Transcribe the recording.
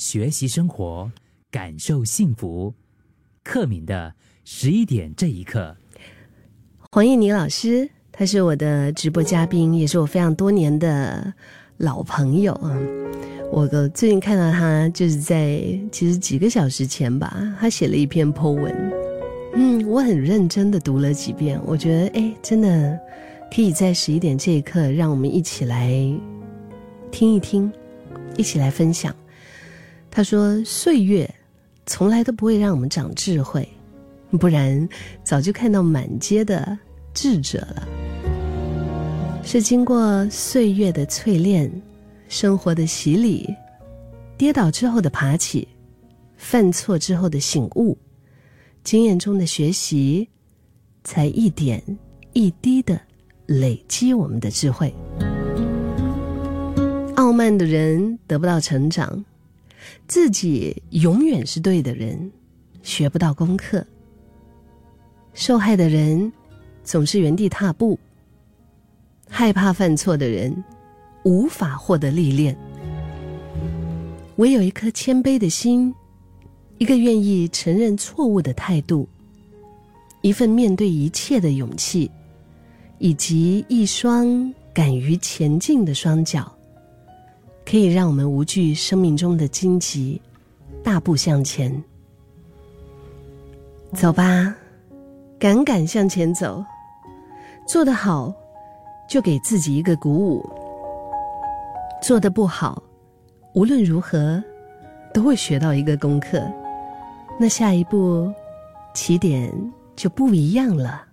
学习生活，感受幸福。克敏的十一点这一刻，黄燕妮老师，他是我的直播嘉宾，也是我非常多年的老朋友啊。我最近看到他，就是在其实几个小时前吧，他写了一篇 po 文，嗯，我很认真的读了几遍，我觉得哎，真的可以在十一点这一刻，让我们一起来听一听，一起来分享。他说：“岁月从来都不会让我们长智慧，不然早就看到满街的智者了。是经过岁月的淬炼，生活的洗礼，跌倒之后的爬起，犯错之后的醒悟，经验中的学习，才一点一滴的累积我们的智慧。傲慢的人得不到成长。”自己永远是对的人，学不到功课；受害的人总是原地踏步；害怕犯错的人无法获得历练。唯有一颗谦卑的心，一个愿意承认错误的态度，一份面对一切的勇气，以及一双敢于前进的双脚。可以让我们无惧生命中的荆棘，大步向前。走吧，敢敢向前走，做得好，就给自己一个鼓舞；做得不好，无论如何，都会学到一个功课。那下一步，起点就不一样了。